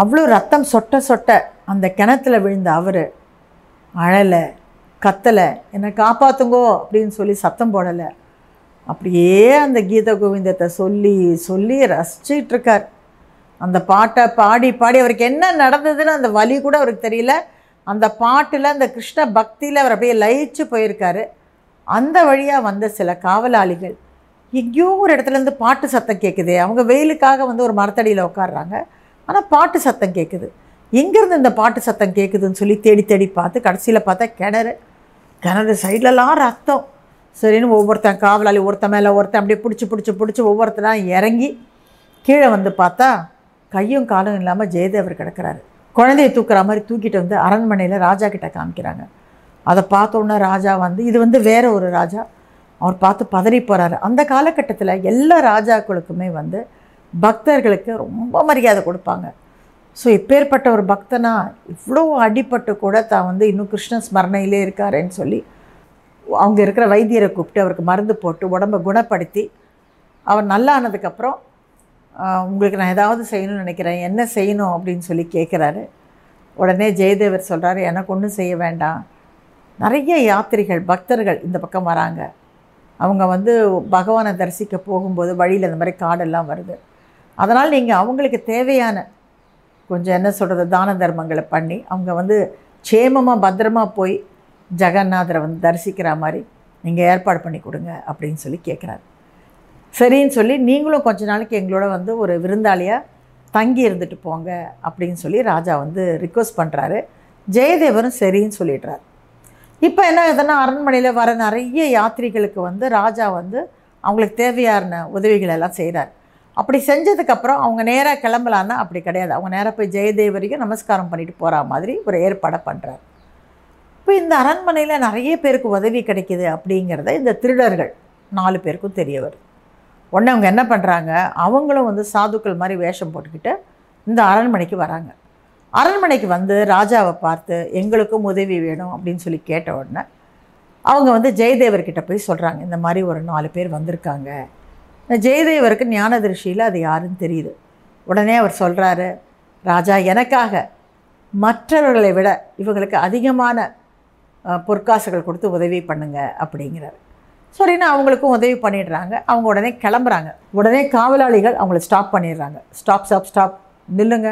அவ்வளோ ரத்தம் சொட்ட சொட்ட அந்த கிணத்துல விழுந்த அவர். அழலை கத்தலை என்னை காப்பாற்றுங்கோ அப்படின்னு சொல்லி சத்தம் போடலை. அப்படியே அந்த கீத கோவிந்தத்தை சொல்லி சொல்லி ரசிச்சிட்ருக்கார் அந்த பாட்டை பாடி பாடி அவருக்கு என்ன நடந்ததுன்னு அந்த வலி கூட அவருக்கு தெரியல. அந்த பாட்டில் அந்த கிருஷ்ண பக்தியில் அவர் அப்படியே லயிச்சு போயிருக்காரு. அந்த வழியாக வந்த சில காவலாளிகள் எங்கேயோ ஒரு இடத்துலேருந்து பாட்டு சத்தம் கேட்குது அவங்க வெயிலுக்காக வந்து ஒரு மரத்தடியில் உட்காடுறாங்க ஆனால் பாட்டு சத்தம் கேட்குது எங்கேருந்து இந்த பாட்டு சத்தம் கேட்குதுன்னு சொல்லி தேடி தேடி பார்த்து கடைசியில் பார்த்தா கிணறு. கிணறு சைட்லலாம் ரத்தம். சரின்னு ஒவ்வொருத்தன் காவலாளி ஒருத்தன் மேலே ஒருத்தன் அப்படியே பிடிச்சி பிடிச்சி பிடிச்சி ஒவ்வொருத்தனா இறங்கி கீழே வந்து பார்த்தா கையும் காலும் இல்லாமல் ஜெயதேவர் கிடக்கிறாரு. குழந்தையை தூக்குற மாதிரி தூக்கிட்டு வந்து அரண்மனையில் ராஜா கிட்ட காமிக்கிறாங்க. அதை பார்த்தோன்னே ராஜா வந்து இது வந்து வேற ஒரு ராஜா. அவர் பார்த்து பதறி போகிறாரு அந்த காலகட்டத்தில் எல்லா ராஜாக்களுக்குமே வந்து பக்தர்களுக்கு ரொம்ப மரியாதை கொடுப்பாங்க. ஸோ இப்பேற்பட்ட ஒரு பக்தனா இவ்வளோ அடிப்பட்டு கூட தான் வந்து இன்னும் கிருஷ்ண ஸ்மரணையிலே இருக்காருன்னு சொல்லி அவங்க இருக்கிற வைத்தியரை கூப்பிட்டு அவருக்கு மருந்து போட்டு உடம்பை குணப்படுத்தி அவர் நல்லா ஆனதுக்கப்புறம் உங்களுக்கு நான் ஏதாவது செய்யணும்னு நினைக்கிறேன். என்ன செய்யணும்? அப்படின்னு சொல்லி கேட்குறாரு உடனே ஜெயதேவர் சொல்கிறாரு எனக்கு ஒன்றும் செய்ய வேண்டாம். நிறைய யாத்திரிகள் பக்தர்கள் இந்த பக்கம் வராங்க. அவங்க வந்து பகவானை தரிசிக்க போகும்போது வழியில் இந்த மாதிரி காடெல்லாம் வருது. அதனால் நீங்கள் அவங்களுக்கு தேவையான கொஞ்சம் என்ன சொல்கிறது தான தர்மங்களை பண்ணி அவங்க வந்து க்ஷேமமாக பத்திரமா போய் ஜெகநாதரை வந்து தரிசிக்கிற மாதிரி நீங்கள் ஏற்பாடு பண்ணி கொடுங்க அப்படின்னு சொல்லி கேட்குறாரு சரின்னு சொல்லி நீங்களும் கொஞ்ச நாளைக்கு எங்களோட வந்து ஒரு விருந்தாளியாக தங்கி இருந்துட்டு போங்க அப்படின்னு சொல்லி ராஜா வந்து ரிக்வஸ்ட் பண்ணுறாரு ஜெயதேவரும் சரின்னு சொல்லிடுறாரு. இப்போ என்ன எதனா அரண்மனையில் வர நிறைய யாத்ரிகளுக்கு வந்து ராஜா வந்து அவங்களுக்கு தேவையான உதவிகள் எல்லாம் செய்கிறார் அப்படி செஞ்சதுக்கப்புறம் அவங்க நேராக கிளம்பலான்னா அப்படி கிடையாது. அவங்க நேராக போய் ஜெயதேவரிக்கு நமஸ்காரம் பண்ணிட்டு போகிற மாதிரி ஒரு ஏற்பாடை பண்ணுறார் இப்போ இந்த அரண்மனையில் நிறைய பேருக்கு உதவி கிடைக்கிது அப்படிங்கிறத இந்த திருடர்கள் நாலு பேருக்கும் தெரிய வருது உடனே அவங்க என்ன பண்ணுறாங்க அவங்களும் வந்து சாதுக்கள் மாதிரி வேஷம் போட்டுக்கிட்டு இந்த அரண்மனைக்கு வராங்க. அரண்மனைக்கு வந்து ராஜாவை பார்த்து எங்களுக்கும் உதவி வேணும் அப்படின்னு சொல்லி கேட்ட உடனே அவங்க வந்து ஜெயதேவர்கிட்ட போய் சொல்கிறாங்க இந்த மாதிரி ஒரு நாலு பேர் வந்திருக்காங்க. ஜெயதேவருக்கு ஞான திருஷ்டியில் அது யாருன்னு தெரியுது. உடனே அவர் சொல்கிறாரு ராஜா எனக்காக மற்றவர்களை விட இவங்களுக்கு அதிகமான பொற்காசுகள் கொடுத்து உதவி பண்ணுங்க அப்படிங்கிறாரு. சரின்னு அவங்களுக்கும் உதவி பண்ணிடுறாங்க. அவங்க உடனே கிளம்புறாங்க. உடனே காவலாளிகள் அவங்கள ஸ்டாப் பண்ணிடுறாங்க. ஸ்டாப் ஸ்டாப் ஸ்டாப் நில்லுங்க.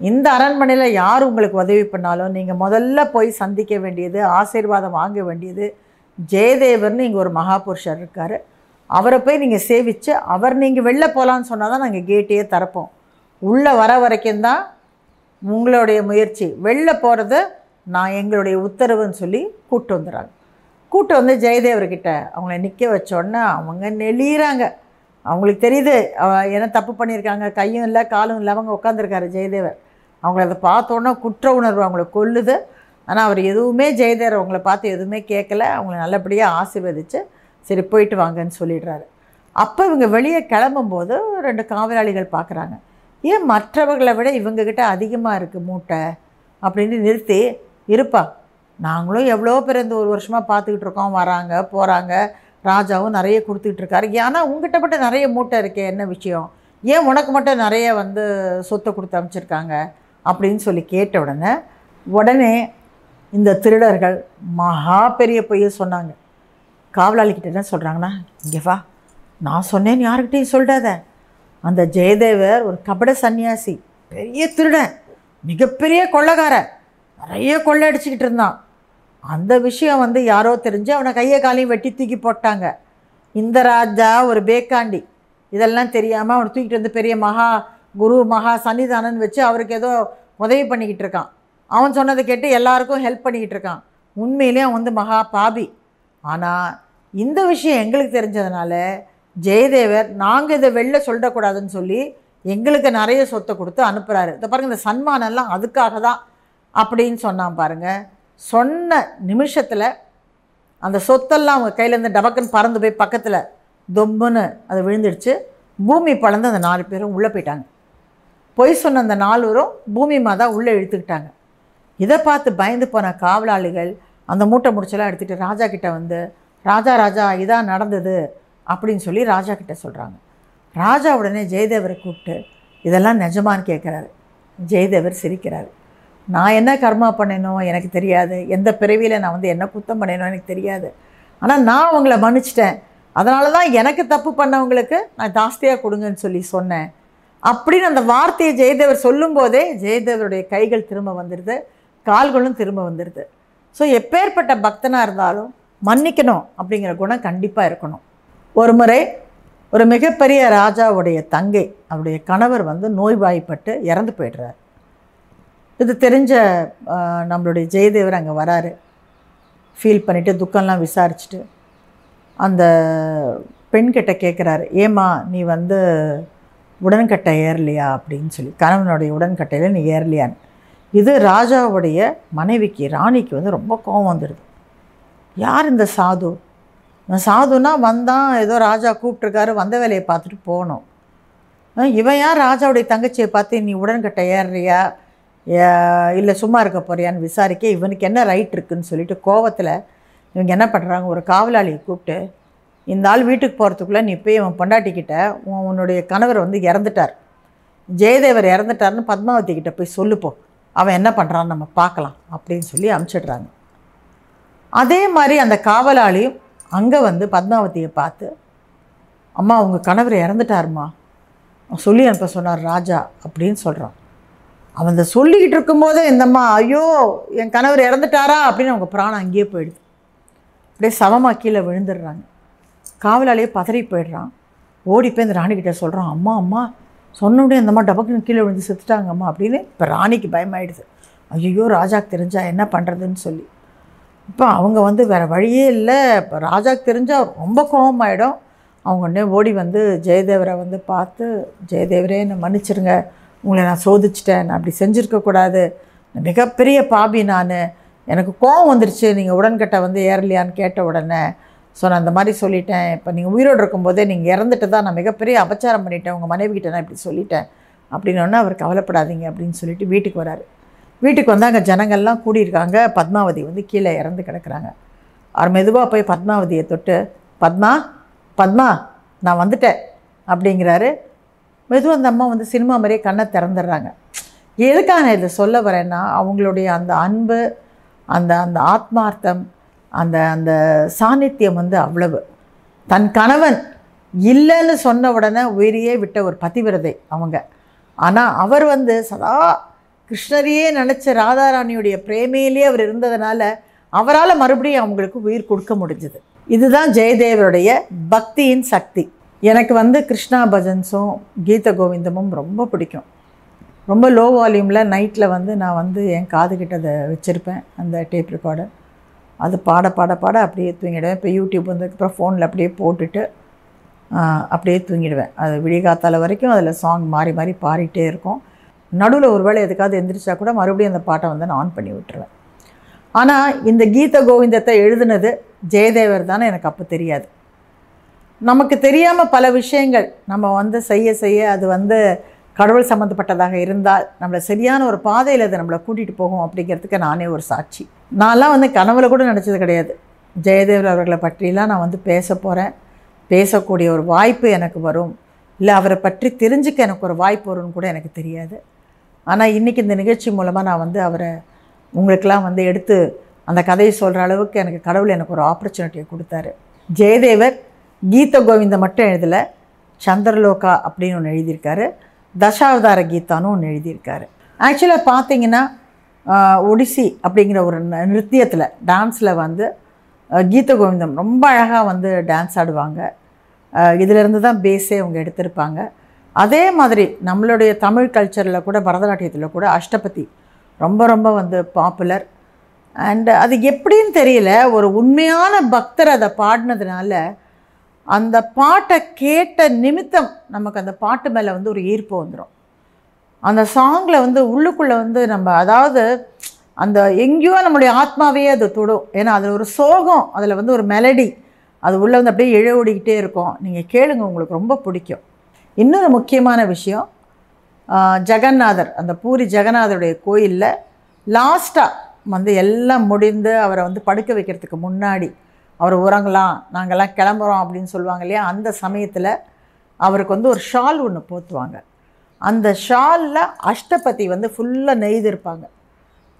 இந்த அரண்மனையில் யார் உங்களுக்கு உதவி பண்ணாலும் நீங்கள் முதல்ல போய் சந்திக்க வேண்டியது ஆசீர்வாதம் வாங்க வேண்டியது ஜெயதேவர்னு இங்கே ஒரு மகாபுருஷர் இருக்கார். அவரை போய் நீங்கள் சேவித்து அவர் நீங்கள் வெளில போகலான்னு சொன்னால் தான் நாங்கள் கேட்டையே திறப்போம். உள்ளே வர வரைக்கும் தான் உங்களுடைய முயற்சி. வெளில போகிறது நான் எங்களுடைய உத்தரவுன்னு சொல்லி கூப்பிட்டு வந்துடுறாங்க. கூப்பிட்டு வந்து ஜெயதேவர்கிட்ட அவங்கள நிற்க வச்சோன்னே அவங்க நெளிகிறாங்க அவங்களுக்கு தெரியுது என்ன தப்பு பண்ணியிருக்காங்க கையும் இல்லை காலும் இல்லை அவங்க உட்காந்துருக்காரு ஜெயதேவர். அவங்கள அதை பார்த்தோன்னா குற்ற உணர்வு அவங்கள கொல்லுது. ஆனால் அவர் எதுவுமே ஜெயதேவர் அவங்கள பார்த்து எதுவுமே கேட்கல. அவங்கள நல்லபடியாக ஆசீர்வதித்து சரி போயிட்டு வாங்கன்னு சொல்லிடுறாரு. அப்போ இவங்க வெளியே கிளம்பும்போது ரெண்டு காவலாளிகள் பார்க்குறாங்க ஏன் மற்றவர்களை விட இவங்கக்கிட்ட அதிகமாக இருக்குது மூட்டை? அப்படின்னு நிறுத்தி இருப்பா. நாங்களும் எவ்வளோ பேர் இந்த ஒரு வருஷமாக பார்த்துக்கிட்டு இருக்கோம் வராங்க போகிறாங்க ராஜாவும் நிறைய கொடுத்துக்கிட்டு இருக்காரு. ஏன்னா உங்ககிட்ட மட்டும் நிறைய மூட்டை இருக்கே என்ன விஷயம்? ஏன் உனக்கு மட்டும் நிறைய வந்து சொத்தை கொடுத்து அமைச்சிருக்காங்க? அப்படின்னு சொல்லி கேட்ட உடனே உடனே இந்த திருடர்கள் மகா பெரிய பொய்ய சொன்னாங்க. காவலாளிக்கிட்ட என்ன சொல்கிறாங்கன்னா இங்கே வா. நான் சொன்னேன்னு யாருக்கிட்டையும் சொல்லிடாத அந்த ஜெயதேவர் ஒரு கபட சன்னியாசி பெரிய திருடன் மிகப்பெரிய கொள்ளைக்காரன் நிறைய கொள்ளை அடிச்சுக்கிட்டு இருந்தான். அந்த விஷயம் வந்து யாரோ தெரிஞ்சு அவனை கையை காலையும் வெட்டி தூக்கி போட்டாங்க. இந்த ராஜா ஒரு பேக்காண்டி. இதெல்லாம் தெரியாமல் அவனை தூக்கிட்டு வந்து பெரிய மகா குரு மகா சன்னிதானன் வச்சு அவருக்கு ஏதோ உதவி பண்ணிக்கிட்டு இருக்கான். அவன் சொன்னதை கேட்டு எல்லாருக்கும் ஹெல்ப் பண்ணிக்கிட்டு இருக்கான். உண்மையிலே அவன் வந்து மகா பாபி. ஆனால் இந்த விஷயம் எங்களுக்கு தெரிஞ்சதுனால ஜெயதேவர் நாங்கள் இதை வெளில சொல்லக்கூடாதுன்னு சொல்லி எங்களுக்கு நிறைய சொத்தை கொடுத்து அனுப்புகிறாரு இதை பாருங்கள் இந்த சன்மானம்லாம் அதுக்காக தான் அப்படின்னு சொன்னான் பாருங்கள் சொன்ன நிமிஷத்தில் அந்த சொத்தெல்லாம் அவங்க கையிலேருந்து டபக்குன்னு பறந்து போய் பக்கத்தில் தொம்முன்னு அது விழுந்துடுச்சு. பூமி பழந்து அந்த நாலு பேரும் உள்ளே போயிட்டாங்க. பொய் சொன்ன அந்த நால்வரும் பூமி மாதா உள்ளே இழுத்துக்கிட்டாங்க. இதை பார்த்து பயந்து போன காவலாளிகள் அந்த மூட்டை முடிச்செல்லாம் எடுத்துகிட்டு ராஜா கிட்டே வந்து ராஜா ராஜா இதான் நடந்தது அப்படின்னு சொல்லி ராஜா கிட்டே சொல்கிறாங்க ராஜா உடனே ஜெயதேவரை கூப்பிட்டு இதெல்லாம் நிஜமானு கேட்குறாரு ஜெயதேவர் சிரிக்கிறார். நான் என்ன கர்மா பண்ணேனோ எனக்கு தெரியாது. எந்த பிறவியில் நான் வந்து என்ன குத்தம் பண்ணேனோ எனக்கு தெரியாது. ஆனால் நான் அவங்கள மன்னிச்சிட்டேன். அதனால தான் எனக்கு தப்பு பண்ணவங்களுக்கு நான் ஜாஸ்தியாக கொடுங்கன்னு சொல்லி சொன்னேன். அப்படின்னு அந்த வார்த்தையை ஜெயதேவர் சொல்லும்போதே ஜெயதேவருடைய கைகள் திரும்ப வந்துடுது கால்களும் திரும்ப வந்துடுது ஸோ எப்பேற்பட்ட பக்தனாக இருந்தாலும் மன்னிக்கணும் அப்படிங்கிற குணம் கண்டிப்பாக இருக்கணும். ஒரு முறை ஒரு மிகப்பெரிய ராஜாவுடைய தங்கை அவருடைய கணவர் வந்து நோய்வாய்ப்பட்டு இறந்து போய்டுறார். இது தெரிஞ்ச நம்மளுடைய ஜெயதேவர் அங்கே வராரு. ஃபீல் பண்ணிவிட்டு துக்கம்லாம் விசாரிச்சுட்டு அந்த பெண்கிட்ட கேட்குறாரு ஏம்மா நீ வந்து உடன்கட்டை ஏறலையா? அப்படின்னு சொல்லி. கணவனுடைய உடன்கட்டையில் நீ ஏறலையான்னு. இது ராஜாவுடைய மனைவிக்கு ராணிக்கு வந்து ரொம்ப கோபம் வந்துடுது யார் இந்த சாது? சாதுனா வந்தான் ஏதோ ராஜா கூப்பிட்ருக்காரு வந்த வேலையை பார்த்துட்டு போகணும். இவன் யார்? ராஜாவுடைய தங்கச்சியை பார்த்து நீ உடன்கட்டை ஏறுறியா? இல்லை சும்மா இருக்க போறியான்னு விசாரிக்க இவனுக்கு என்ன ரைட் இருக்குன்னு சொல்லிட்டு கோவத்தில் இவங்க என்ன பண்ணுறாங்க ஒரு காவலாளியை கூப்பிட்டு இந்த ஆள் வீட்டுக்கு போகிறதுக்குள்ளே நீ போய் அவன் பொண்டாட்டிக்கிட்ட உன் உன்னுடைய கணவர் வந்து இறந்துட்டார். ஜெயதேவர் இறந்துட்டார்னு பத்மாவதி கிட்ட போய் சொல்லுப்போ அவன் என்ன பண்ணுறான்னு நம்ம பார்க்கலாம் அப்படின்னு சொல்லி அமுச்சிடுறாங்க அதே மாதிரி அந்த காவலாளியும் அங்கே வந்து பத்மாவதியை பார்த்து அம்மா உங்கள் கணவர் இறந்துட்டாருமா? சொல்லி அனுப்ப சொன்னார் ராஜா அப்படின்னு சொல்கிறான் அவன் இந்த சொல்லிக்கிட்டு இருக்கும்போதே இந்தம்மா ஐயோ என் கணவர் இறந்துட்டாரா? அப்படின்னு அவங்க பிராணம் அங்கேயே போயிடுது. அப்படியே சவமாக கீழே விழுந்துடுறாங்க. காவலாளியே பதறி போயிடுறான். ஓடி போய் இந்த ராணிக்கிட்ட சொல்கிறான் அம்மா அம்மா சொன்ன உடனே அந்தம்மா டபக்குன்னு கீழே விழுந்து செத்துட்டாங்கம்மா அப்படின்னு இப்போ ராணிக்கு பயமாயிடுது. ஐயோ ராஜாக்கு தெரிஞ்சா என்ன பண்ணுறதுன்னு சொல்லி. இப்போ அவங்க வந்து வேறு வழியே இல்லை. இப்போ ராஜாக்கு தெரிஞ்சால் ரொம்ப கோபமாயிடும். அவங்க உடனே ஓடி வந்து ஜெயதேவரை வந்து பார்த்து ஜெயதேவரே என்னை மன்னிச்சிருங்க. உங்களை நான் சோதிச்சிட்டேன். நான் அப்படி செஞ்சுருக்கக்கூடாது மிகப்பெரிய பாபி நான். எனக்கு கோபம் வந்துருச்சு. நீங்கள் உடன்கட்டை வந்து ஏறலையான்னு கேட்ட உடனே ஸோ நான் அந்த மாதிரி சொல்லிட்டேன். இப்போ நீங்கள் உயிரோடு இருக்கும்போதே நீங்கள் இறந்துட்டு தான் நான் மிகப்பெரிய அபச்சாரம் பண்ணிட்டேன். உங்கள் மனைவி கிட்ட நான் இப்படி சொல்லிட்டேன். அப்படின்னோடனே அவர் கவலைப்படாதீங்க அப்படின்னு சொல்லிட்டு வீட்டுக்கு வராரு. வீட்டுக்கு வந்து அங்கே ஜனங்கள்லாம் கூடியிருக்காங்க. பத்மாவதி வந்து கீழே இறந்து கிடக்குறாங்க. அவர் மெதுவாக போய் பத்மாவதியை தொட்டு பத்மா பத்மா நான் வந்துட்டேன். அப்படிங்கிறாரு. மெதுவாக அந்த அம்மா வந்து சினிமா மாதிரியே கண்ணை திறந்துடுறாங்க. எதுக்காக நான் இதை சொல்ல வரேன்னா அவங்களுடைய அந்த அன்பு அந்த அந்த ஆத்மார்த்தம் அந்த அந்த சாநித்தியம் வந்து அவ்வளவு. தன் கணவன் இல்லைன்னு சொன்ன உடனே உயிரையே விட்ட ஒரு பதிவிரதை அவங்க. ஆனால் அவர் வந்து சதா கிருஷ்ணரையே நினச்ச ராதாராணியுடைய பிரேமையிலே அவர் இருந்ததுனால அவரால் மறுபடியும் அவங்களுக்கு உயிர் கொடுக்க முடிஞ்சது. இதுதான் ஜெயதேவருடைய பக்தியின் சக்தி. எனக்கு வந்து கிருஷ்ணா பஜன்ஸும் கீத கோவிந்தமும் ரொம்ப பிடிக்கும். ரொம்ப லோ வால்யூமில் நைட்டில் வந்து நான் வந்து என் காதுகிட்ட அதை வச்சுருப்பேன் அந்த டேப் ரெக்கார்டர் அது பாட பாட பாட அப்படியே தூங்கிடுவேன். இப்போ யூடியூப் வந்ததுக்கப்புறம் ஃபோனில் அப்படியே போட்டுட்டு அப்படியே தூங்கிடுவேன். அது விடிகாத்தால வரைக்கும் அதில் சாங் மாறி மாறி பாடிட்டே இருக்கும். நடுவில் ஒரு வேளை எதுக்காவது எந்திரிச்சா கூட மறுபடியும் அந்த பாட்டை வந்து நான் ஆன் பண்ணி விட்டுருவேன். ஆனால் இந்த கீத கோவிந்தத்தை எழுதுனது ஜெயதேவர் தானே எனக்கு அப்போ தெரியாது. நமக்கு தெரியாமல் பல விஷயங்கள் நம்ம வந்து செய்ய செய்ய அது வந்து கடவுள் சம்மந்தப்பட்டதாக இருந்தால் நம்மளை சரியான ஒரு பாதையில் அது நம்மளை கூட்டிகிட்டு போகும் அப்படிங்கிறதுக்கு நானே ஒரு சாட்சி. நான்லாம் வந்து கனவுல கூட நினச்சது கிடையாது. ஜெயதேவர் அவர்களை பற்றிலாம் நான் வந்து பேச போகிறேன் பேசக்கூடிய ஒரு வாய்ப்பு எனக்கு வரும். இல்லை அவரை பற்றி தெரிஞ்சுக்க எனக்கு ஒரு வாய்ப்பு வரும்னு கூட எனக்கு தெரியாது. ஆனால் இன்றைக்கி இந்த நிகழ்ச்சி மூலமாக நான் வந்து அவரை உங்களுக்கெல்லாம் வந்து எடுத்து அந்த கதையை சொல்கிற அளவுக்கு எனக்கு கடவுள் எனக்கு ஒரு ஆப்பர்ச்சுனிட்டியை கொடுத்தாரு. ஜெயதேவர் கீத கோவிந்தம் மட்டும் எழுதலை. சந்திரலோகா அப்படின்னு ஒன்று எழுதியிருக்காரு. தசாவதார கீதான்னு ஒன்று எழுதியிருக்காரு. ஆக்சுவலாக பார்த்தீங்கன்னா ஒடிசி அப்படிங்கிற ஒரு ந- நிருத்தியத்தில் டான்ஸில் வந்து கீத கோவிந்தம் ரொம்ப அழகாக வந்து டான்ஸ் ஆடுவாங்க. இதிலிருந்து தான் பேஸே அவங்க எடுத்திருப்பாங்க. அதே மாதிரி நம்மளுடைய தமிழ் கல்ச்சரில் கூட பரதநாட்டியத்தில் கூட அஷ்டபதி ரொம்ப ரொம்ப வந்து பாப்புலர் அண்டு அது எப்படின்னு தெரியல ஒரு உண்மையான பக்தர் அதை பாடினதுனால அந்த பாட்டை கேட்ட நிமித்தம் நமக்கு அந்த பாட்டு மேலே வந்து ஒரு ஈர்ப்பு வந்துடும் அந்த சாங்கில் வந்து உள்ளுக்குள்ளே வந்து நம்ம அதாவது அந்த எங்கேயோ நம்மளுடைய ஆத்மாவே அது தொடும். ஏன்னா அதில் ஒரு சோகம் அதில் வந்து ஒரு மெலடி அது உள்ளே வந்து அப்படியே இழ ஓடிக்கிட்டே இருக்கும். நீங்கள் கேளுங்க உங்களுக்கு ரொம்ப பிடிக்கும். இன்னொரு முக்கியமான விஷயம் ஜெகநாதர் அந்த பூரி ஜெகநாதருடைய கோயிலில் லாஸ்ட்டாக வந்து எல்லாம் முடிந்து அவரை வந்து படுக்க வைக்கிறதுக்கு முன்னாடி அவர் உறங்கலாம் நாங்கள்லாம் கிளம்புறோம் அப்படின்னு சொல்லுவாங்க இல்லையா? அந்த சமயத்தில் அவருக்கு வந்து ஒரு ஷால் ஒன்று போத்துவாங்க. அந்த ஷாலில் அஷ்டபதி வந்து ஃபுல்லாக நெய்திருப்பாங்க.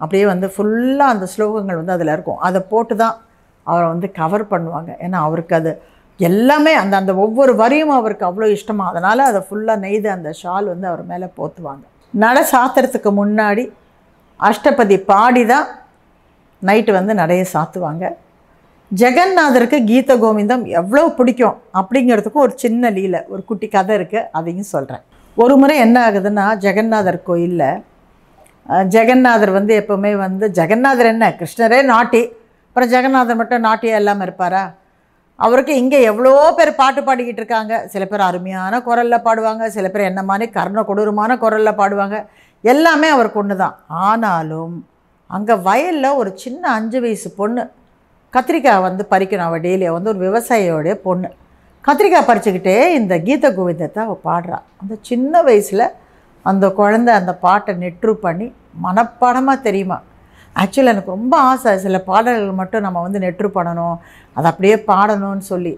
அப்படியே வந்து ஃபுல்லாக அந்த ஸ்லோகங்கள் வந்து அதில் இருக்கும். அதை போட்டு தான் அவரை வந்து கவர் பண்ணுவாங்க. ஏன்னா அவருக்கு அது எல்லாமே அந்த அந்த ஒவ்வொரு வரியும் அவருக்கு அவ்வளோ இஷ்டமாக அதனால் அதை ஃபுல்லாக நெய்து அந்த ஷால் வந்து அவர் மேலே போத்துவாங்க. நடை சாத்துறதுக்கு முன்னாடி அஷ்டபதி பாடி தான் நைட்டு வந்து நடைய சாத்துவாங்க. ஜெகநாதருக்கு கீத கோவிந்தம் எவ்வளோ பிடிக்கும் அப்படிங்கிறதுக்கும் ஒரு சின்ன லீலை ஒரு குட்டி கதை இருக்குது அதையும் சொல்கிறேன் ஒரு முறை என்ன ஆகுதுன்னா ஜெகநாதர் கோயிலில் ஜெகநாதர் வந்து எப்போவுமே வந்து ஜெகநாதர் என்ன? கிருஷ்ணரே நாட்டி. அப்புறம் ஜெகநாதர் மட்டும் நாட்டியாக இல்லாமல் இருப்பாரா? அவருக்கு இங்கே எவ்வளோ பேர் பாட்டு பாடிக்கிட்டு இருக்காங்க. சில பேர் அருமையான குரலில் பாடுவாங்க. சில பேர் என்ன மாதிரி கர்ண கொடூரமான குரலில் பாடுவாங்க. எல்லாமே அவருக்கு ஒன்று தான் ஆனாலும் அங்கே வயலில் ஒரு சின்ன அஞ்சு வயசு பொண்ணு கத்திரிக்காய் வந்து பறிக்கணும். அவள் டெய்லியாக வந்து ஒரு விவசாயியோடைய பொண்ணு. கத்திரிக்காய் பறிச்சுக்கிட்டே இந்த கீத கோவிந்தத்தை அவள் பாடுறா. அந்த சின்ன வயசில் அந்த குழந்தை அந்த பாட்டை நெட்ரு பண்ணி மனப்பாடமாக தெரியுமா? ஆக்சுவலி எனக்கு ரொம்ப ஆசை. சில பாடல்கள் மட்டும் நம்ம வந்து நெட்ரு பண்ணணும். அதை அப்படியே பாடணும்னு சொல்லி.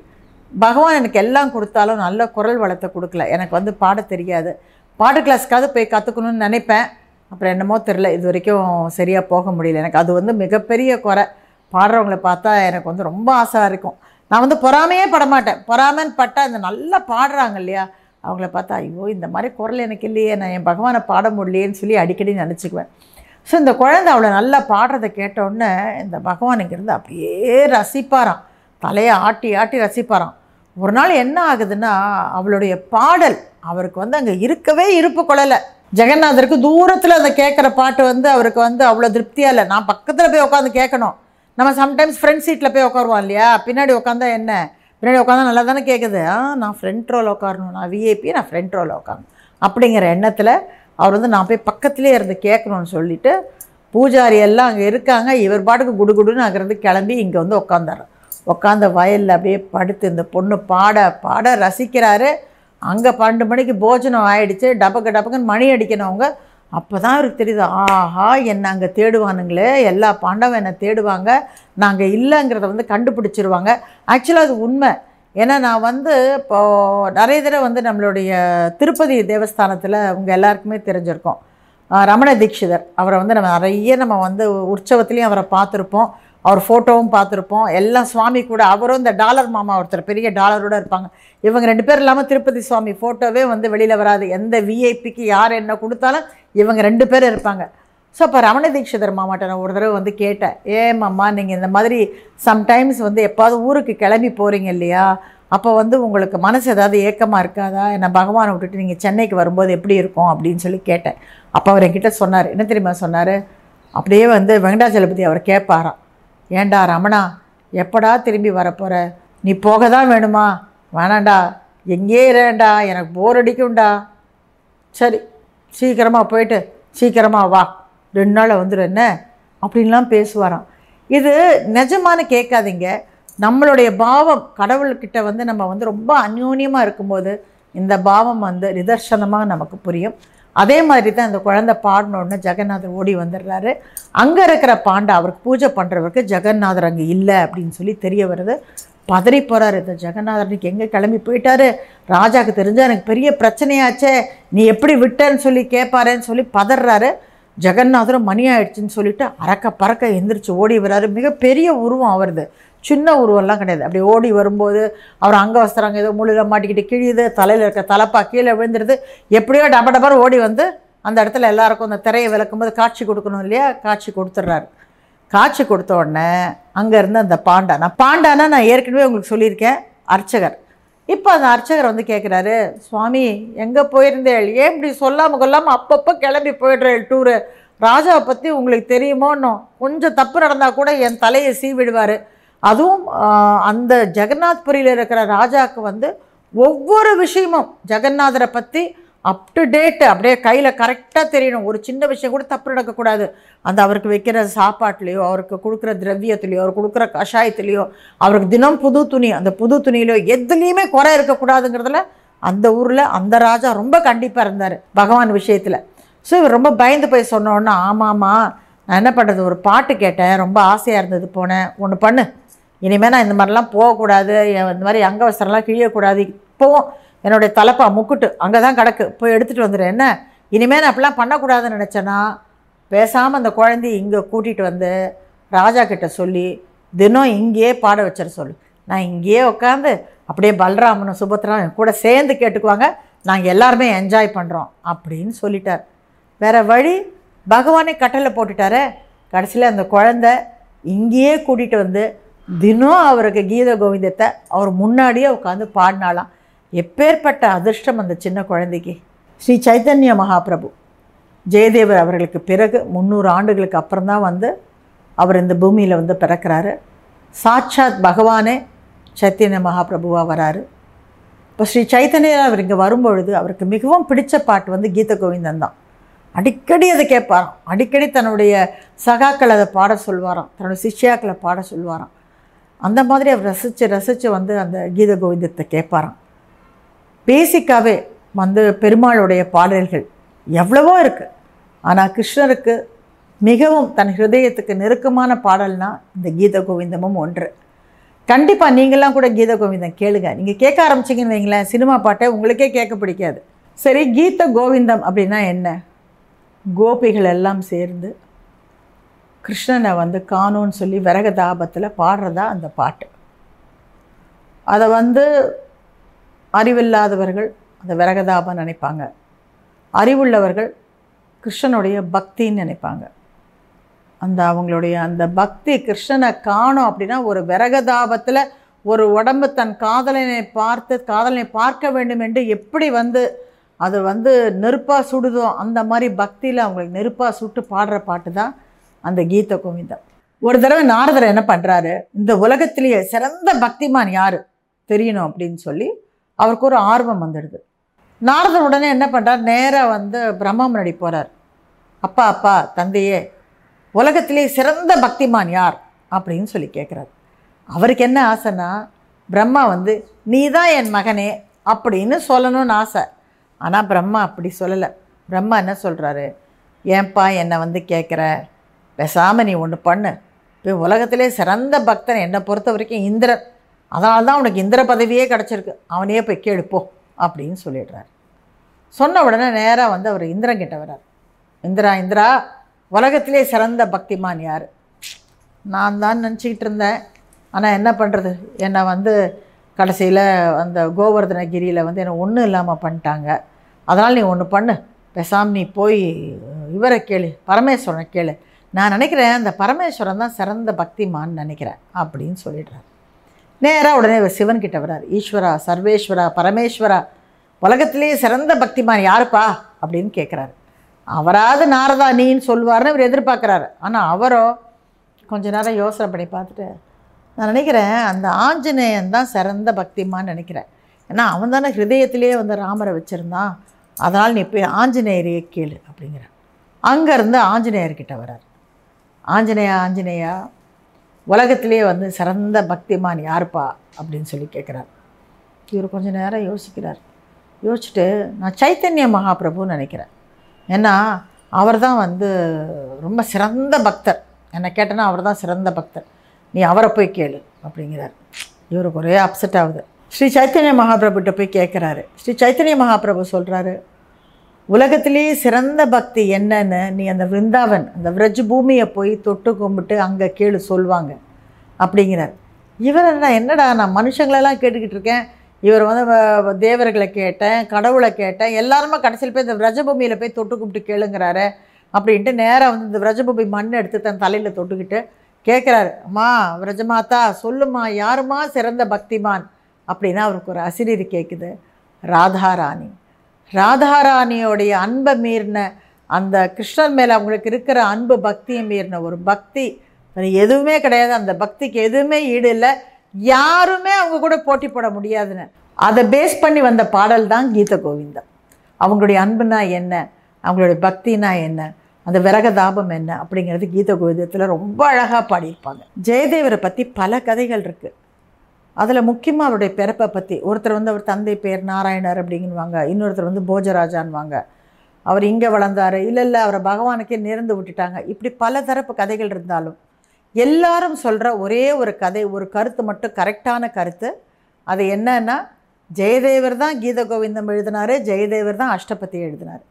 பகவான் எனக்கு எல்லாம் கொடுத்தாலும் நல்ல குரல் வளத்தை கொடுக்கல. எனக்கு வந்து பாட தெரியாது. பாட்டு கிளாஸ்க்காவது போய் கற்றுக்கணும்னு நினைப்பேன். அப்புறம் என்னமோ தெரில இது வரைக்கும் சரியாக போக முடியல. எனக்கு அது வந்து மிகப்பெரிய குறை. பாடுறவங்கள பார்த்தா எனக்கு வந்து ரொம்ப ஆசையாக இருக்கும். நான் வந்து பொறாமையே படமாட்டேன். பொறாமன்னு பொறாமைன்னு பட்டால் இந்த நல்லா பாடுறாங்க இல்லையா? அவங்கள பார்த்தா ஐயோ இந்த மாதிரி குரல் எனக்கு இல்லையே. நான் என் பகவானை பாட முடியலையேன்னு சொல்லி அடிக்கடி நினச்சிக்குவேன். ஸோ இந்த குழந்தை அவளை நல்லா பாடுறதை கேட்டோடனே இந்த பகவான் இங்கேருந்து அப்படியே ரசிப்பாராம். தலையை ஆட்டி ஆட்டி ரசிப்பாராம். ஒரு நாள் என்ன ஆகுதுன்னா அவளுடைய பாடல் அவருக்கு வந்து அங்கே இருக்கவே இருப்பு கொள்ளலை ஜெகநாதருக்கு தூரத்தில் அந்த கேட்குற பாட்டு வந்து அவருக்கு வந்து அவ்வளோ திருப்தியாக இல்லை. நான் பக்கத்தில் போய் உட்காந்து கேட்கணும் நம்ம சம்டைம்ஸ் ஃப்ரண்ட் சீட்டில் போய் உட்காருவோம் இல்லையா? பின்னாடி உட்காந்தா என்ன? பின்னாடி உட்காந்தா நல்லா தானே கேட்குது ஆ நான் ஃப்ரண்ட் ரோவில் உட்காரணும் நான் விஐபி நான் ஃப்ரண்ட் ரோவில் உட்காரணும் அப்படிங்கிற எண்ணத்தில் அவர் வந்து நான் போய் பக்கத்துலேயே இருந்து கேட்கணும்னு சொல்லிட்டு பூஜாரி எல்லாம் அங்கே இருக்காங்க. இவர் பாட்டுக்கு குடுகுடுன்னு அங்கேருந்து கிளம்பி இங்கே வந்து உட்காந்தாரு உட்காந்த வயலில் அப்படியே படுத்து இந்த பொண்ணு பாட பாட ரசிக்கிறாரு. அங்கே பன்னெண்டு மணிக்கு போஜனம் ஆகிடுச்சு டபக்கு டபக்குன்னு மணி அடிக்கணும் அவங்க. அப்போ தான் அவருக்கு தெரியுது ஆஹா என்னை அங்கே தேடுவானுங்களே எல்லா பாண்டவன் என்னை தேடுவாங்க நாங்கள் இல்லைங்கிறத வந்து கண்டுபிடிச்சிருவாங்க. ஆக்சுவலாக அது உண்மை. ஏன்னா நான் வந்து இப்போது நிறைய தடவை வந்து நம்மளுடைய திருப்பதி தேவஸ்தானத்தில் அவங்க எல்லாருக்குமே தெரிஞ்சிருக்கோம். ரமண தீட்சிதர். அவரை வந்து நம்ம நிறைய நம்ம வந்து உற்சவத்துலேயும் அவரை பார்த்துருப்போம். அவர் ஃபோட்டோவும் பார்த்துருப்போம். எல்லாம் சுவாமி கூட அவரும் இந்த டாலர் மாமா ஒருத்தர் பெரிய டாலரோட இருப்பாங்க. இவங்க ரெண்டு பேர் இல்லாமல் திருப்பதி சுவாமி ஃபோட்டோவே வந்து வெளியில் வராது. எந்த விஐபிக்கு யார் என்ன கொடுத்தாலும் இவங்க ரெண்டு பேர் இருப்பாங்க. ஸோ அப்போ ரமண தீட்சிதர் மாமாட்ட நான் ஒரு தடவை வந்து கேட்டேன். ஏம்மா நீங்கள் இந்த மாதிரி சம்டைம்ஸ் வந்து எப்பாவது ஊருக்கு கிளம்பி போகிறீங்க இல்லையா? அப்போ வந்து உங்களுக்கு மனசு ஏதாவது ஏக்கமாக இருக்காதா? என்ன பகவானை விட்டுட்டு நீங்கள் சென்னைக்கு வரும்போது எப்படி இருக்கும்? அப்படின்னு சொல்லி கேட்டேன். அப்போ அவர் என்கிட்ட சொன்னார். என்ன தெரியுமா சொன்னார்? அப்படியே வந்து வெங்கடாச்சலபதி அவர் கேட்பாராம். ஏண்டா ரமணா எப்படா திரும்பி வரப்போகிற நீ போக தான் வேணுமா? வேணாண்டா. எங்கேயே இரேண்டா எனக்கு போர் அடிக்கும்டா. சரி சீக்கிரமாக போயிட்டு சீக்கிரமாக வா. ரெண்டு நாளில் வந்துடு என்ன? அப்படின்லாம் பேசுவாராம். இது நிஜமானு கேட்காதீங்க. நம்மளுடைய பாவம் கடவுள்கிட்ட வந்து நம்ம வந்து ரொம்ப அந்யோன்யமாக இருக்கும்போது இந்த பாவம் வந்து நிதர்சனமாக நமக்கு புரியும். அதே மாதிரி தான் அந்த குழந்தை பாடினோடனே ஜெகநாதர் ஓடி வந்துடுறாரு. அங்கே இருக்கிற பாண்டா அவருக்கு பூஜை பண்ணுறவருக்கு ஜெகநாதர் அங்கே இல்லை அப்படின்னு சொல்லி தெரிய வருது. பதறி போகிறாரு இந்த ஜெகநாதர். எங்கே கிளம்பி போயிட்டாரு? ராஜாவுக்கு தெரிஞ்சால் எனக்கு பெரிய பிரச்சனையாச்சே. நீ எப்படி விட்டேன்னு சொல்லி கேட்பாரேன்னு சொல்லி பதறாரு. ஜெகநாதரும் மணி ஆயிடுச்சுன்னு சொல்லிட்டு அறக்க பறக்க எந்திரிச்சு ஓடி வர்றாரு. மிகப்பெரிய உருவம் அவருது. சின்ன உருவம்லாம் கிடையாது. அப்படி ஓடி வரும்போது அவர் அங்கே வஸ்திராங்க ஏதோ முழுக மாட்டிக்கிட்டு கிழியுது தலையில் இருக்க தலைப்பா கீழே விழுந்துருது. எப்படியோ டப டபர் ஓடி வந்து அந்த இடத்துல எல்லாருக்கும் அந்த திரையை விளக்கும்போது காட்சி கொடுக்கணும் இல்லையா? காட்சி கொடுத்துட்றாரு காட்சி கொடுத்த உடனே அங்கேருந்து அந்த பாண்டா நான் பாண்டானா நான் ஏற்கனவே உங்களுக்கு சொல்லியிருக்கேன் அர்ச்சகர். இப்போ அந்த அர்ச்சகர் வந்து கேட்குறாரு சுவாமி எங்கே போயிருந்தேள்? ஏன் இப்படி சொல்லாமல் கொல்லாமல் அப்பப்போ கிளம்பி போயிடுறேள் டூரு ராஜாவை பற்றி உங்களுக்கு தெரியுமோன்னும் கொஞ்சம் தப்பு நடந்தால் கூட என் தலையை சீவிடுவார். அதுவும் அந்த ஜெகநாத்புரியில் இருக்கிற ராஜாவுக்கு வந்து ஒவ்வொரு விஷயமும் ஜெகநாதரை பற்றி அப் டு டேட்டு அப்படியே கையில் கரெக்டாக தெரியணும். ஒரு சின்ன விஷயம் கூட தப்பு நடக்கக்கூடாது. அந்த அவருக்கு வைக்கிற சாப்பாட்லேயோ அவருக்கு கொடுக்குற திரவியத்துலேயோ அவர் கொடுக்குற கஷாயத்துலேயோ அவருக்கு தினம் புது துணி அந்த புது துணியிலையோ எதுலேயுமே குறை இருக்கக்கூடாதுங்கிறதுல அந்த ஊரில் அந்த ராஜா ரொம்ப கண்டிப்பாக இருந்தார் பகவான் விஷயத்தில். ஸோ இவர் ரொம்ப பயந்து போய் சொன்னோன்னா ஆமாம்மா நான் என்ன பண்ணுறது ஒரு பாட்டு கேட்டேன் ரொம்ப ஆசையாக இருந்தது போனேன். ஒன்று பண்ணு. இனிமேல் நான் இந்த மாதிரிலாம் போகக்கூடாது இந்த மாதிரி அங்கவசரம்லாம் கிழியக்கூடாது. இப்போவும் என்னுடைய தலைப்பா முக்குட்டு அங்கே தான் கிடக்கு. போய் எடுத்துகிட்டு வந்துடு என்ன? இனிமேல் நான் அப்படிலாம் பண்ணக்கூடாதுன்னு நினச்சேன்னா பேசாமல் அந்த குழந்தைய இங்கே கூட்டிகிட்டு வந்து ராஜா கிட்ட சொல்லி தினம் இங்கேயே பாட வச்சிட சொல்லு. நான் இங்கேயே உட்காந்து அப்படியே பல்ராமனும் சுபத்ரா கூட சேர்ந்து கேட்டுக்குவாங்க. நாங்கள் எல்லாருமே என்ஜாய் பண்ணுறோம் அப்படின்னு சொல்லிட்டார். வேறு வழி பகவானே கட்டளை போட்டுட்டாரே. கடைசியில் அந்த குழந்தை இங்கேயே கூட்டிகிட்டு வந்து தினம் அவருக்கு கீத கோவிந்தத்தை அவர் முன்னாடியே உட்காந்து பாடினாலாம் எப்பேற்பட்ட அதிர்ஷ்டம் அந்த சின்ன குழந்தைக்கு? ஸ்ரீ சைத்தன்ய மகாபிரபு. ஜெயதேவர் அவர்களுக்கு பிறகு முந்நூறு ஆண்டுகளுக்கு அப்புறம் தான் வந்து அவர் இந்த பூமியில் வந்து பிறக்கிறாரு. சாட்சாத் பகவானே சைத்தன்ய மகாபிரபுவாக வராரு. இப்போ ஸ்ரீ சைத்தன்யர் அவர் இங்கே வரும்பொழுது அவருக்கு மிகவும் பிடித்த பாட்டு வந்து கீத கோவிந்தன் தான். அடிக்கடி அதை கேட்பாராம். அடிக்கடி தன்னுடைய சகாக்கள் அதை பாட சொல்வாராம். தன்னுடைய சிஷ்யாக்களை பாட சொல்வாராம். அந்த மாதிரி அவர் ரசித்து ரசித்து வந்து அந்த கீத கோவிந்தத்தை கேட்பாராம். பேசிக்காவே வந்து பெருமாளுடைய பாடல்கள் எவ்வளவோ இருக்குது ஆனால் கிருஷ்ணருக்கு மிகவும் தன் ஹிருதயத்துக்கு நெருக்கமான பாடல்னால் இந்த கீத கோவிந்தமும் ஒன்று. கண்டிப்பாக நீங்களாம் கூட கீத கோவிந்தம் கேளுங்க. நீங்கள் கேட்க ஆரம்பிச்சிங்கன்னு வைங்களேன் சினிமா பாட்டை உங்களுக்கே கேட்க பிடிக்காது. சரி கீத கோவிந்தம் அப்படின்னா என்ன? கோபிகள் எல்லாம் சேர்ந்து கிருஷ்ணனை வந்து காணும்னு சொல்லி விறக தாபத்தில் பாடுறதா அந்த பாட்டு. அதை வந்து அறிவில்லாதவர்கள் அந்த விரகதாபம் நினைப்பாங்க. அறிவுள்ளவர்கள் கிருஷ்ணனுடைய பக்தின்னு நினைப்பாங்க. அந்த அவங்களுடைய அந்த பக்தி கிருஷ்ணனை காணும் அப்படின்னா ஒரு விரகதாபத்தில் ஒரு உடம்பு தன் காதலனை பார்த்து காதலனை பார்க்க வேண்டும் என்று எப்படி வந்து அது வந்து நெருப்பாக சுடுதோ அந்த மாதிரி பக்தியில் அவங்களுக்கு நெருப்பாக சுட்டு பாடுற பாட்டு தான் அந்த கீத கோவிந்தம். ஒரு தடவை நாரதர் என்ன பண்ணுறாரு இந்த உலகத்திலேயே சிறந்த பக்திமான் யார்? தெரியணும் அப்படின்னு சொல்லி அவருக்கு ஒரு ஆர்வம் வந்துடுது. நாரதர் உடனே என்ன பண்ணுறார் நேராக வந்து பிரம்மா முன்னாடி போகிறார் அப்பா அப்பா தந்தையே உலகத்திலே சிறந்த பக்திமான் யார்? அப்படின்னு சொல்லி கேட்குறாரு அவருக்கு என்ன ஆசைன்னா பிரம்மா வந்து நீ தான் என் மகனே அப்படின்னு சொல்லணும்னு ஆசை. ஆனால் பிரம்மா அப்படி சொல்லலை. பிரம்மா என்ன சொல்கிறாரு ஏன்பா என்னை வந்து கேட்குற பேசாமல் நீ ஒன்று பண்ணு. இப்போ உலகத்திலே சிறந்த பக்தன் என்னை பொறுத்த வரைக்கும் இந்திரன். அதனால தான் உனக்கு இந்திர பதவியே கிடச்சிருக்கு. அவனையே போய் கேளு அப்படின்னு சொல்லிடுறார். சொன்ன உடனே நேராக வந்து அவர் இந்திரன் கிட்ட வர்றார். இந்திரா இந்திரா உலகத்திலே சிறந்த பக்திமான் யார்? நான் தான் நினச்சிக்கிட்டு இருந்தேன். ஆனால் என்ன பண்ணுறது என்னை வந்து கடைசியில் அந்த கோவர்தனகிரியில் வந்து என்னை ஒன்றும் இல்லாமல் பண்ணிட்டாங்க. அதனால் நீ ஒன்று பண்ணு. பேசாமல் நீ போய் இவரை கேளு பரமேஸ்வரனை கேளு. நான் நினைக்கிறேன் அந்த பரமேஸ்வரன் தான் சிறந்த பக்திமான்னு நினைக்கிறேன் அப்படின்னு சொல்லிடுறார். நேராக உடனே சிவன்கிட்ட சிவன் வர்றார். ஈஸ்வரா சர்வேஸ்வரா பரமேஸ்வரா உலகத்திலேயே சிறந்த பக்திமான் யாருப்பா? அப்படின்னு கேட்குறாரு அவராவது நாரதா நீன்னு சொல்லுவார்னு இவர் எதிர்பார்க்குறாரு. ஆனால் அவரோ கொஞ்ச நேரம் யோசனை பண்ணி பார்த்துட்டு நான் நினைக்கிறேன் அந்த ஆஞ்சநேயன் தான் சிறந்த பக்திமான்னு நினைக்கிறேன். ஏன்னா அவன் தானே ஹிருதயத்திலேயே வந்து ராமரை வச்சுருந்தான். அதனால் நீ போய் ஆஞ்சநேயரையே கேளு அப்படிங்கிற அங்கேருந்து ஆஞ்சநேயர்கிட்ட வர்றார். ஆஞ்சநேயா ஆஞ்சநேயா உலகத்திலே வந்து சிறந்த பக்திமான் யாருப்பா? அப்படின்னு சொல்லி கேட்குறார். இவர் கொஞ்சம் நேரம் யோசிக்கிறார். யோசிச்சுட்டு நான் சைத்தன்ய மகாபிரபுன்னு நினைக்கிறேன். ஏன்னா அவர் தான் வந்து ரொம்ப சிறந்த பக்தர். என்னை கேட்டேன்னா அவர் தான் சிறந்த பக்தர். நீ அவரை போய் கேளு அப்படிங்கிறார். இவருக்கு ஒரே அப்செட் ஆகுது. ஸ்ரீ சைத்தன்ய மகாபிரபுகிட்ட போய் கேட்குறாரு. ஸ்ரீ சைத்தன்ய மகாபிரபு சொல்கிறாரு உலகத்திலேயே சிறந்த பக்தி என்னன்னு நீ அந்த விருந்தாவன் அந்த விரஜ் பூமியை போய் தொட்டு கும்பிட்டு அங்கே கேளு சொல்லுவாங்க. அப்படிங்கிறார். இவர் என்ன என்னடா நான் மனுஷங்களெல்லாம் கேட்டுக்கிட்டு இருக்கேன். இவர் வந்து வ- தேவர்களை கேட்டேன் கடவுளை கேட்டேன். எல்லாருமே கடைசியில் போய் இந்த விரஜபூமியில் போய் தொட்டு கும்பிட்டு கேளுங்கிறாரு. அப்படின்ட்டு நேராக வந்து இந்த விரஜபூமி மண் எடுத்து தன் தலையில் தொட்டுக்கிட்டு கேட்குறாரு அம்மா விரஜமாதா சொல்லுமா யாருமா சிறந்த பக்திமான்? அப்படின்னா அவருக்கு ஒரு அசிரியர் கேட்குது ராதாராணி ராதாராணியோடைய அன்பை மீறின அந்த கிருஷ்ணன் மேலே அவங்களுக்கு இருக்கிற அன்பு பக்தியை மீறின ஒரு பக்தி. எதுவுமே கிடையாது. அந்த பக்திக்கு எதுவுமே ஈடு இல்லை. யாருமே அவங்க கூட போட்டி போட முடியாதுன்னு. அதை பேஸ் பண்ணி வந்த பாடல் தான் கீத கோவிந்தம். அவங்களுடைய அன்புனா என்ன? அவங்களுடைய பக்தினா என்ன? அந்த விரக தாபம் என்ன? அப்படிங்கிறது கீத கோவிந்தத்தில் ரொம்ப அழகாக பாடியிருப்பாங்க. ஜெயதேவரை பற்றி பல கதைகள் இருக்குது அதில் முக்கியமாக அவருடைய பிறப்பை பற்றி ஒருத்தர் வந்து அவர் தந்தை பேர் நாராயணர் அப்படிங்குவாங்க. இன்னொருத்தர் வந்து போஜராஜான்வாங்க. அவர் இங்கே வளர்ந்தார். இல்லை இல்லை அவரை பகவானுக்கே நேர்ந்து விட்டுட்டாங்க. இப்படி பல தரப்பு கதைகள் இருந்தாலும் எல்லாரும் சொல்கிற ஒரே ஒரு கதை ஒரு கருத்து மட்டும் கரெக்டான கருத்து. அது என்னன்னா ஜெயதேவர் தான் கீத கோவிந்தம் எழுதினார் ஜெயதேவர் தான் அஷ்டபதி எழுதினார்.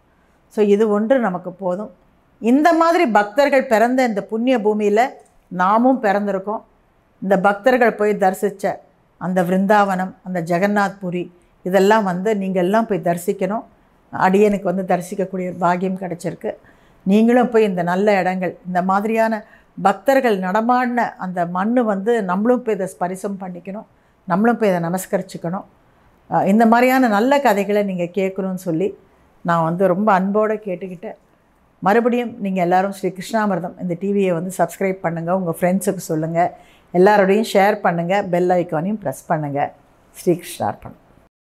ஸோ இது ஒன்று நமக்கு போதும். இந்த மாதிரி பக்தர்கள் பிறந்த இந்த புண்ணிய பூமியில் நாமும் பிறந்திருக்கோம். இந்த பக்தர்கள் போய் தரிசித்த அந்த விருந்தாவனம் அந்த ஜெகநாத் புரி இதெல்லாம் வந்து நீங்கள் எல்லாம் போய் தரிசிக்கணும். அடியனுக்கு வந்து தரிசிக்கக்கூடிய ஒரு பாகியம் கிடச்சிருக்கு. நீங்களும் போய் இந்த நல்ல இடங்கள் இந்த மாதிரியான பக்தர்கள் நடமாடின அந்த மண் வந்து நம்மளும் போய் இதை ஸ்பரிசம் பண்ணிக்கணும். நம்மளும் போய் இதை நமஸ்கரிச்சுக்கணும். இந்த மாதிரியான நல்ல கதைகளை நீங்கள் கேட்கணும்னு சொல்லி நான் வந்து ரொம்ப அன்போடு கேட்டுக்கிட்டேன். மறுபடியும் நீங்கள் எல்லாரும் ஸ்ரீ கிருஷ்ணாமிர்தம் இந்த டிவியை வந்து சப்ஸ்கிரைப் பண்ணுங்கள் உங்கள் ஃப்ரெண்ட்ஸுக்கு சொல்லுங்கள் எல்லாரோடையும் ஷேர் பண்ணுங்கள் பெல் ஐக்கானையும் ப்ரெஸ் பண்ணுங்கள் ஸ்ரீகிருஷ்ணார்பணம்